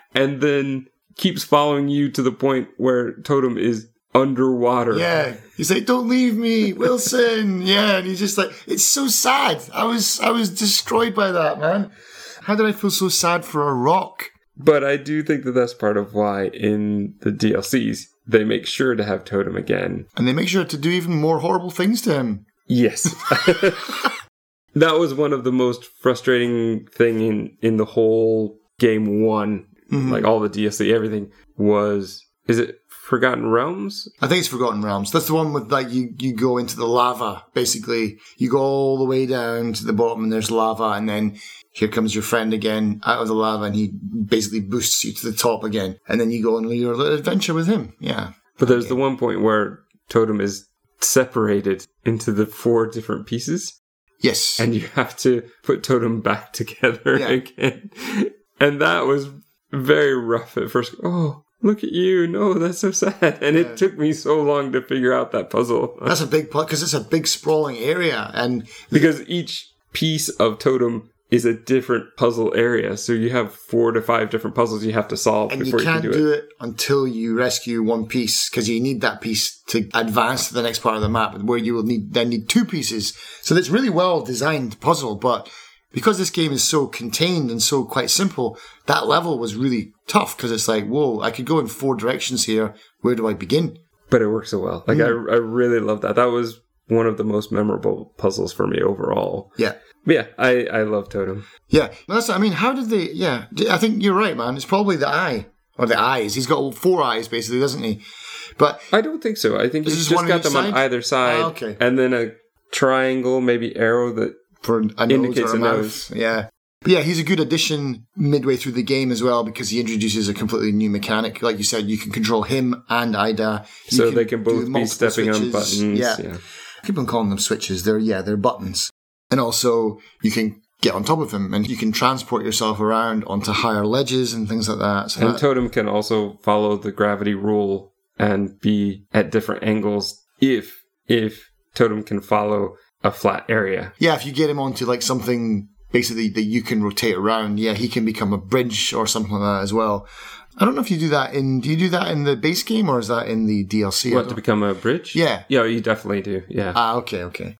and then keeps following you to the point where Totem is underwater. Yeah, he's like, "Don't leave me, Wilson." yeah, and he's just like, "It's so sad." I was, I was destroyed by that, man. How did I feel so sad for a rock? But I do think that that's part of why in the DLCs they make sure to have Totem again. And they make sure to do even more horrible things to him. Yes. that was one of the most frustrating thing in in the whole game one, Mhm. like all the DLC, everything was. Is it Forgotten Realms? I think it's Forgotten Realms. That's the one with like you, you go into the lava. Basically, you go all the way down to the bottom, and there's lava, and then here comes your friend again out of the lava, and he basically boosts you to the top again, and then you go on your little adventure with him. Yeah, But there's the one point where Totem is separated into the four different pieces. yes, and you have to put Totem back together Yeah. again. And that was very rough at first. Oh, look at you. No, that's so sad. And Yeah. it took me so long to figure out that puzzle that's a big part because it's a big sprawling area, and because each piece of Totem is a different puzzle area. So you have four to five different puzzles you have to solve and you before you, can't can do, do it. it until you rescue one piece because you need that piece to advance to the next part of the map where you will need then need two pieces so it's really well designed puzzle but because this game is so contained and so quite simple that level was really tough because it's like whoa i could go in four directions here where do i begin But it works so well. Like I, Hmm. I really love that. That was one of the most memorable puzzles for me overall. yeah yeah, I, I love Totem. yeah that's i mean how did they yeah i think you're right man it's probably the eye or the eyes he's got four eyes basically doesn't he But I don't think so. I think he's this just got them on either side, Ah, okay. and then a triangle, maybe arrow that for a Indicates or a a nose. Yeah. But yeah, he's a good addition midway through the game as well because he introduces a completely new mechanic. Like you said, you can control him and Ida. You so they can both be stepping on buttons. Yeah. yeah. I keep on calling them switches. They're yeah, they're buttons. And also you can get on top of him and you can transport yourself around onto higher ledges and things like that. So And that- Totem can also follow the gravity rule and be at different angles if if Totem can follow a flat area. yeah, if you get him onto like something basically that you can rotate around, yeah, he can become a bridge or something like that as well. I don't know if you do that in. Do you do that in the base game or is that in the DLC? What to become a bridge? Yeah. Yeah, you definitely do. Yeah. Ah, okay, okay.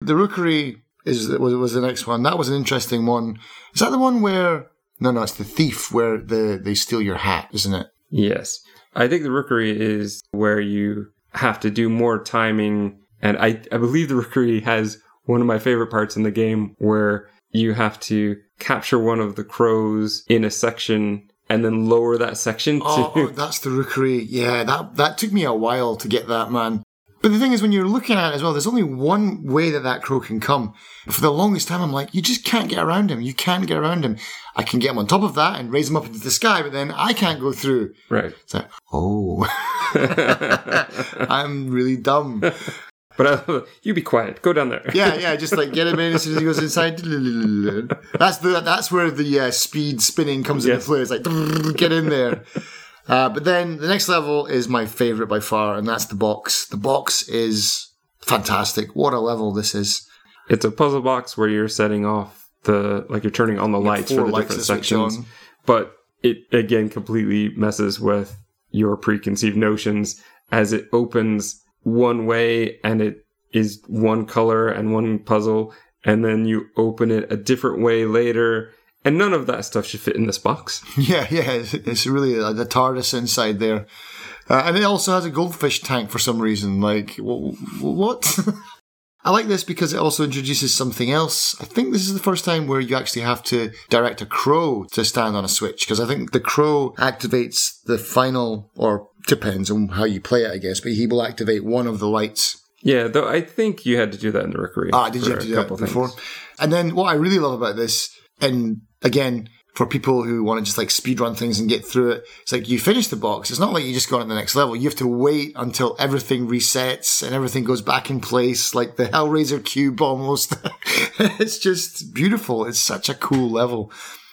The Rookery is was, was the next one. That was an interesting one. Is that the one where? No, no, it's the thief where the they steal your hat, isn't it? Yes. I think the rookery is where you have to do more timing. And I, I believe the rookery has one of my favorite parts in the game where you have to capture one of the crows in a section and then lower that section Oh, to. oh, that's the Rookery. Yeah, that that took me a while to get that, man. But the thing is, when you're looking at it as well, there's only one way that that crow can come. For the longest time, I'm like, you just can't get around him. You can't get around him. I can get him on top of that and raise him up into the sky, but then I can't go through. right. It's like, oh, I'm really dumb. But I, you be quiet. Go down there. Yeah, yeah, just like get him in as soon as he goes inside. That's the that's where the uh, speed spinning comes into play. It's like get in there. Uh, but then the next level is my favorite by far, and that's the box. The box is fantastic. What a level this is! It's a puzzle box where you're setting off the, like you're turning on the lights for the lights different sections. But it again completely messes with your preconceived notions as it opens one way and it is one color and one puzzle, and then you open it a different way later. And none of that stuff should fit in this box. Yeah, yeah, it's, it's really uh, the TARDIS inside there, uh, and it also has a goldfish tank for some reason. Like wh- wh- what? I like this because it also introduces something else. I think this is the first time where you actually have to direct a crow to stand on a switch because I think the crow activates the final, or depends on how you play it, I guess, but he will activate one of the lights. Yeah, though I think you had to do that in the Rookery. Ah, did you have to do that before? things. And then what I really love about this, and again, for people who want to just like speed run things and get through it, it's like you finish the box. It's not like you just go on to the next level. You have to wait until everything resets and everything goes back in place, like the Hellraiser cube almost. it's just beautiful. It's such a cool level.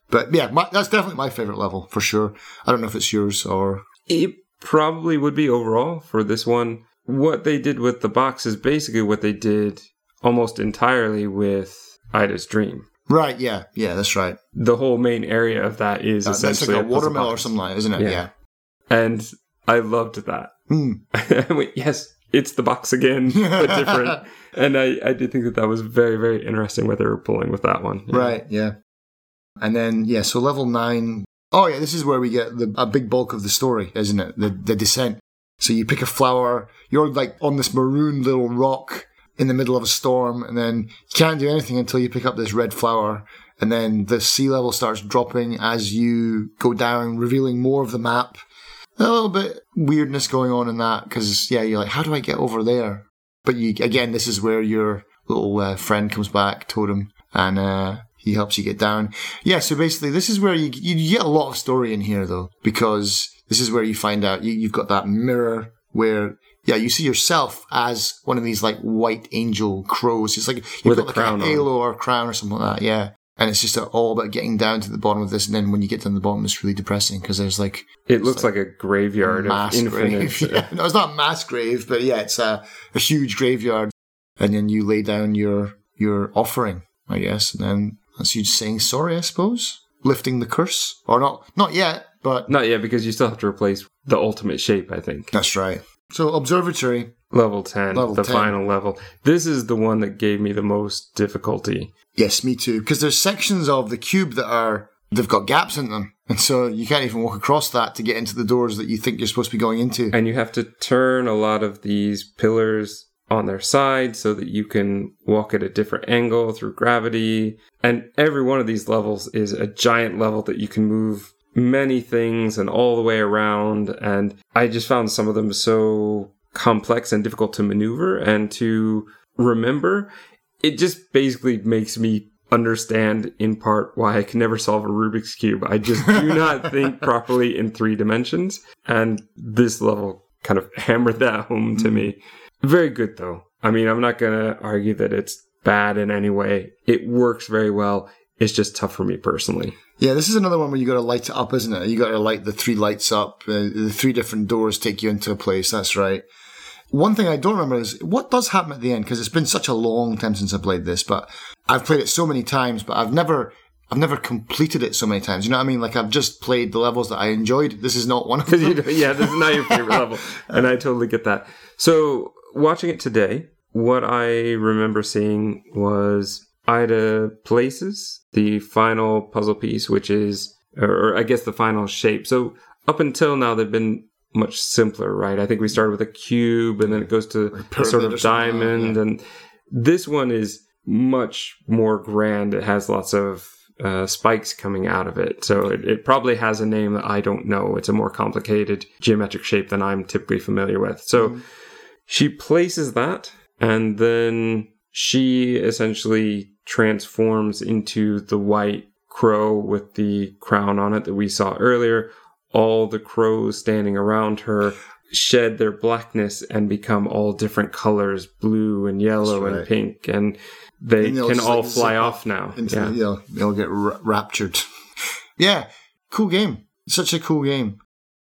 But yeah, my, that's definitely my favorite level for sure. I don't know if it's yours or It probably would be overall for this one. What they did with the box is basically what they did almost entirely with Ida's Dream. Right. Yeah, yeah, that's right. The whole main area of that is That's like essentially a watermelon or something like, isn't it? Yeah. yeah. And I loved that. Hmm. I went, yes, it's the box again, but different. and I, I did think that that was very, very interesting what they were pulling with that one. Yeah. Right, yeah. And then, yeah, so level nine. Oh, yeah, this is where we get the, a big bulk of the story, isn't it? The, the descent. So you pick a flower, you're like on this maroon little rock in the middle of a storm, and then you can't do anything until you pick up this red flower. And then the sea level starts dropping as you go down, revealing more of the map. A little bit weirdness going on in that because, yeah, you're like, how do I get over there? But you, again, this is where your little uh, friend comes back, Totem, and uh, he helps you get down. Yeah, so basically, this is where you, you get a lot of story in here, though, because this is where you find out you, you've got that mirror where, yeah, you see yourself as one of these like white angel crows. It's like you've With got a like crown a on. halo or a crown or something like that. Yeah. And it's just uh, all about getting down to the bottom of this. And then when you get down to the bottom, it's really depressing because there's like It looks like, a graveyard mass infinite. grave. Yeah. Uh, no, it's not a mass grave, but yeah, it's a, a huge graveyard. And then you lay down your your offering, I guess, and then that's you saying sorry, I suppose, lifting the curse, or not? Not yet, but Not yet, because you still have to replace the ultimate shape, I think. that's right. So observatory, Level 10, Level the 10. final level. This is the one that gave me the most difficulty. yes, me too, because there's sections of the cube that are they've got gaps in them, and so you can't even walk across that to get into the doors that you think you're supposed to be going into. And you have to turn a lot of these pillars on their side so that you can walk at a different angle through gravity. And every one of these levels is a giant level that you can move many things and all the way around. And I just found some of them so complex and difficult to maneuver and to remember. It just basically makes me understand in part why I can never solve a Rubik's Cube. I just do not think properly in three dimensions. And this level kind of hammered that home to hmm. me. Very good though. I mean, I'm not going to argue that it's bad in any way. It works very well. It's just tough for me personally. Yeah, this is another one where you got to light it up, isn't it? You got to light the three lights up. Uh, the three different doors take you into a place. That's right. One thing I don't remember is what does happen at the end because it's been such a long time since I played this, but I've played it so many times, but I've never I've never completed it so many times. You know what I mean? Like I've just played the levels that I enjoyed. This is not one of them. yeah, this is not your favorite level, and I totally get that. So watching it today, what I remember seeing was Ida places the final puzzle piece, which is, or I guess the final shape. So up until now, they've been much simpler, right? I think we started with a cube and then it goes to a sort of diamond. Yeah. And this one is much more grand. It has lots of uh, spikes coming out of it. So it, it, probably has a name that I don't know. It's a more complicated geometric shape than I'm typically familiar with. So mm. she places that and then she essentially transforms into the white crow with the crown on it that we saw earlier. All the crows standing around her shed their blackness and become all different colors blue and yellow right. and pink and they and can all like, fly off now yeah. The, know, they'll get r- raptured yeah cool game such a cool game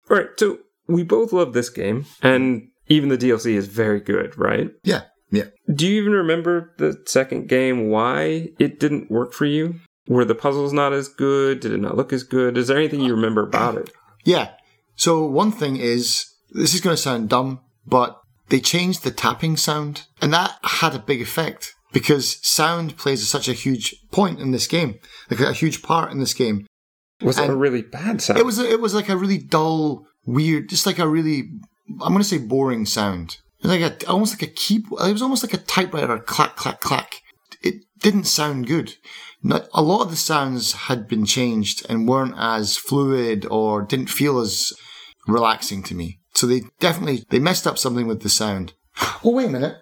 all right so we both love this game and even the dlc is very good right yeah yeah. Do you even remember the second game why it didn't work for you? Were the puzzles not as good? Did it not look as good? Is there anything you remember about it? Yeah. So one thing is this is going to sound dumb, but they changed the tapping sound, and that had a big effect because sound plays such a huge point in this game, like a huge part in this game. Was and it a really bad sound? It was. A, it was like a really dull, weird, just like a really. I'm going to say boring sound like a almost like a keyboard. It was almost like a typewriter, clack clack clack. It didn't sound good. Not, a lot of the sounds had been changed and weren't as fluid or didn't feel as relaxing to me. So they definitely they messed up something with the sound. Oh wait a minute.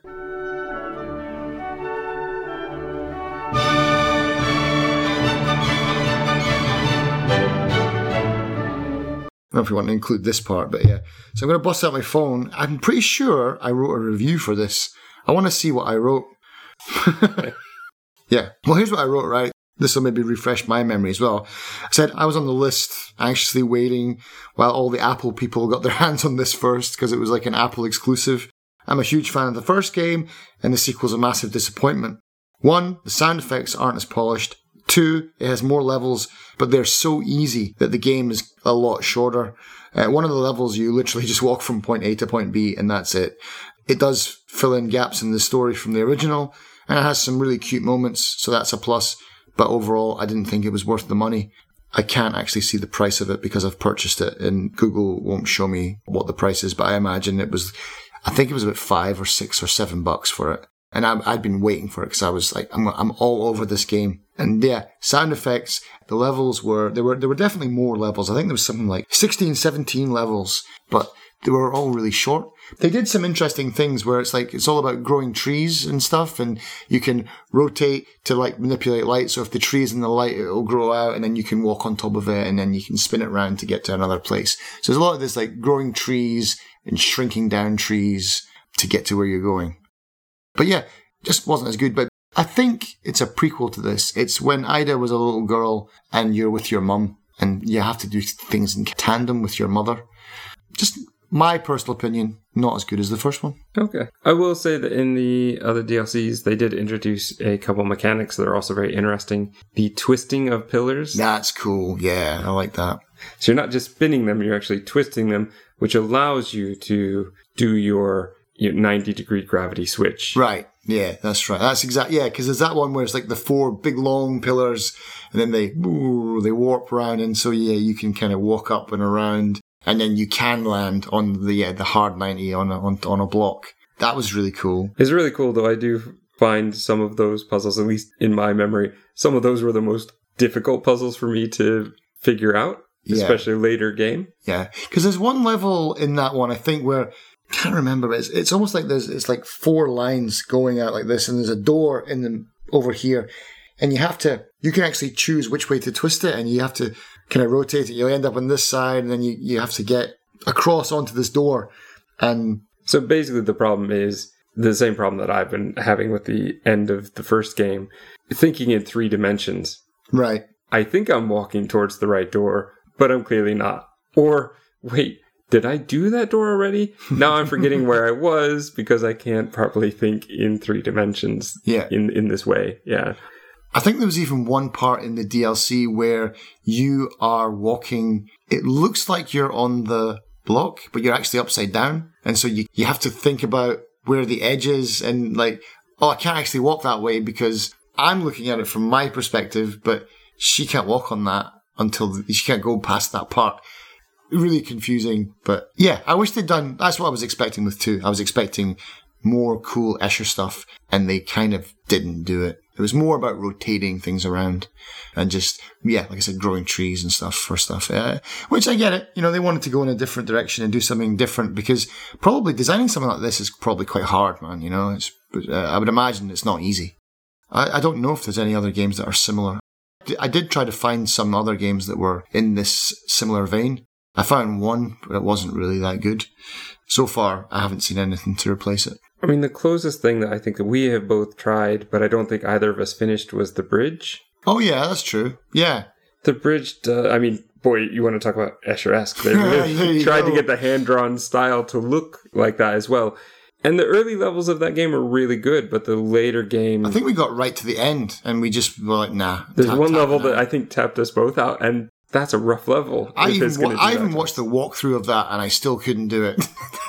Don't know if you want to include this part, but yeah. So I'm going to bust out my phone. I'm pretty sure I wrote a review for this. I want to see what I wrote. yeah. Well, here's what I wrote, right? This will maybe refresh my memory as well. I said I was on the list, anxiously waiting while all the Apple people got their hands on this first because it was like an Apple exclusive. I'm a huge fan of the first game, and the sequel's a massive disappointment. One, the sound effects aren't as polished. Two, it has more levels, but they're so easy that the game is a lot shorter. Uh, one of the levels, you literally just walk from point A to point B, and that's it. It does fill in gaps in the story from the original, and it has some really cute moments, so that's a plus. But overall, I didn't think it was worth the money. I can't actually see the price of it because I've purchased it, and Google won't show me what the price is. But I imagine it was, I think it was about five or six or seven bucks for it. And I, had been waiting for it because I was like, I'm, I'm all over this game. And yeah, sound effects, the levels were, there were, there were definitely more levels. I think there was something like 16, 17 levels, but they were all really short. They did some interesting things where it's like, it's all about growing trees and stuff and you can rotate to like manipulate light. So if the tree is in the light, it'll grow out and then you can walk on top of it and then you can spin it around to get to another place. So there's a lot of this like growing trees and shrinking down trees to get to where you're going. But yeah, just wasn't as good. But I think it's a prequel to this. It's when Ida was a little girl and you're with your mum and you have to do things in tandem with your mother. Just my personal opinion, not as good as the first one. Okay. I will say that in the other DLCs, they did introduce a couple mechanics that are also very interesting. The twisting of pillars. That's cool. Yeah, I like that. So you're not just spinning them, you're actually twisting them, which allows you to do your, your 90 degree gravity switch. Right. Yeah, that's right. That's exactly yeah. Because there's that one where it's like the four big long pillars, and then they ooh, they warp around, and so yeah, you can kind of walk up and around, and then you can land on the yeah, the hard ninety on a, on on a block. That was really cool. It's really cool though. I do find some of those puzzles, at least in my memory, some of those were the most difficult puzzles for me to figure out Yeah. especially later game. Yeah, because there's one level in that one I think where can't remember. But it's it's almost like there's it's like four lines going out like this, and there's a door in the over here, and you have to you can actually choose which way to twist it, and you have to kind of rotate it. You'll end up on this side, and then you you have to get across onto this door, and So basically, the problem is the same problem that I've been having with the end of the first game, thinking in three dimensions. right. I think I'm walking towards the right door, but I'm clearly not. Or wait, did I do that door already? Now I'm forgetting where I was because I can't properly think in three dimensions Yeah. in in this way. Yeah. I think there was even one part in the DLC where you are walking. It looks like you're on the block, but you're actually upside down. And so you, you have to think about where the edge is and like, oh, I can't actually walk that way because I'm looking at it from my perspective, but she can't walk on that until she can't go past that part. Really confusing, but yeah, I wish they'd done. That's what I was expecting with two. I was expecting more cool Escher stuff, and they kind of didn't do it. It was more about rotating things around and just, yeah, like I said, growing trees and stuff for stuff. Uh, which I get it. You know, they wanted to go in a different direction and do something different because probably designing something like this is probably quite hard, man. You know, it's, uh, I would imagine it's not easy. I, I don't know if there's any other games that are similar. I did try to find some other games that were in this similar vein. I found one, but it wasn't really that good. So far, I haven't seen anything to replace it. I mean, the closest thing that I think that we have both tried, but I don't think either of us finished, was the bridge. Oh yeah, that's true. Yeah, The bridge, uh, I mean, boy, you want to talk about Escher-esque. They really tried go. to get the hand-drawn style to look like that as well. And the early levels of that game are really good, but the later game, I think we got right to the end and we just were like, nah. there's tap, one tap level that I think tapped us both out, and that's a rough level. I even, wa- I even watched the walkthrough of that and I still couldn't do it.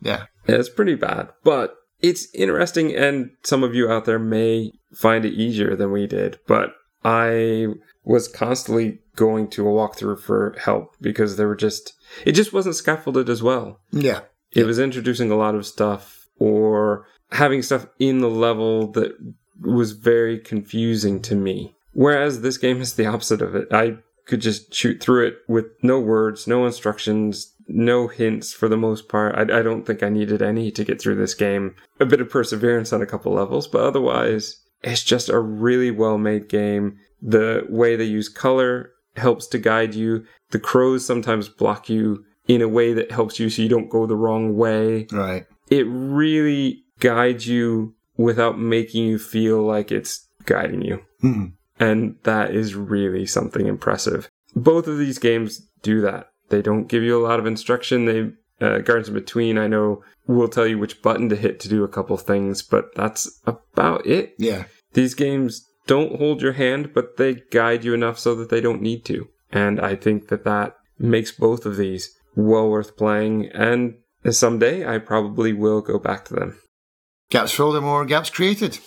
yeah. Yeah, it's pretty bad, but it's interesting, and some of you out there may find it easier than we did. But I was constantly going to a walkthrough for help because there were just it just wasn't scaffolded as well. Yeah. It was introducing a lot of stuff or having stuff in the level that was very confusing to me. Whereas this game is the opposite of it. I could just shoot through it with no words, no instructions, no hints for the most part. I, I don't think I needed any to get through this game. A bit of perseverance on a couple levels, but otherwise, it's just a really well made game. The way they use color helps to guide you. The crows sometimes block you in a way that helps you so you don't go the wrong way. Right. It really guides you without making you feel like it's guiding you. Mhm. And that is really something impressive. Both of these games do that. They don't give you a lot of instruction. They uh, Gardens in Between, I know, will tell you which button to hit to do a couple things, but that's about it. Yeah. These games don't hold your hand, but they guide you enough so that they don't need to. And I think that that makes both of these well worth playing. And someday I probably will go back to them. Gaps filled and more gaps created.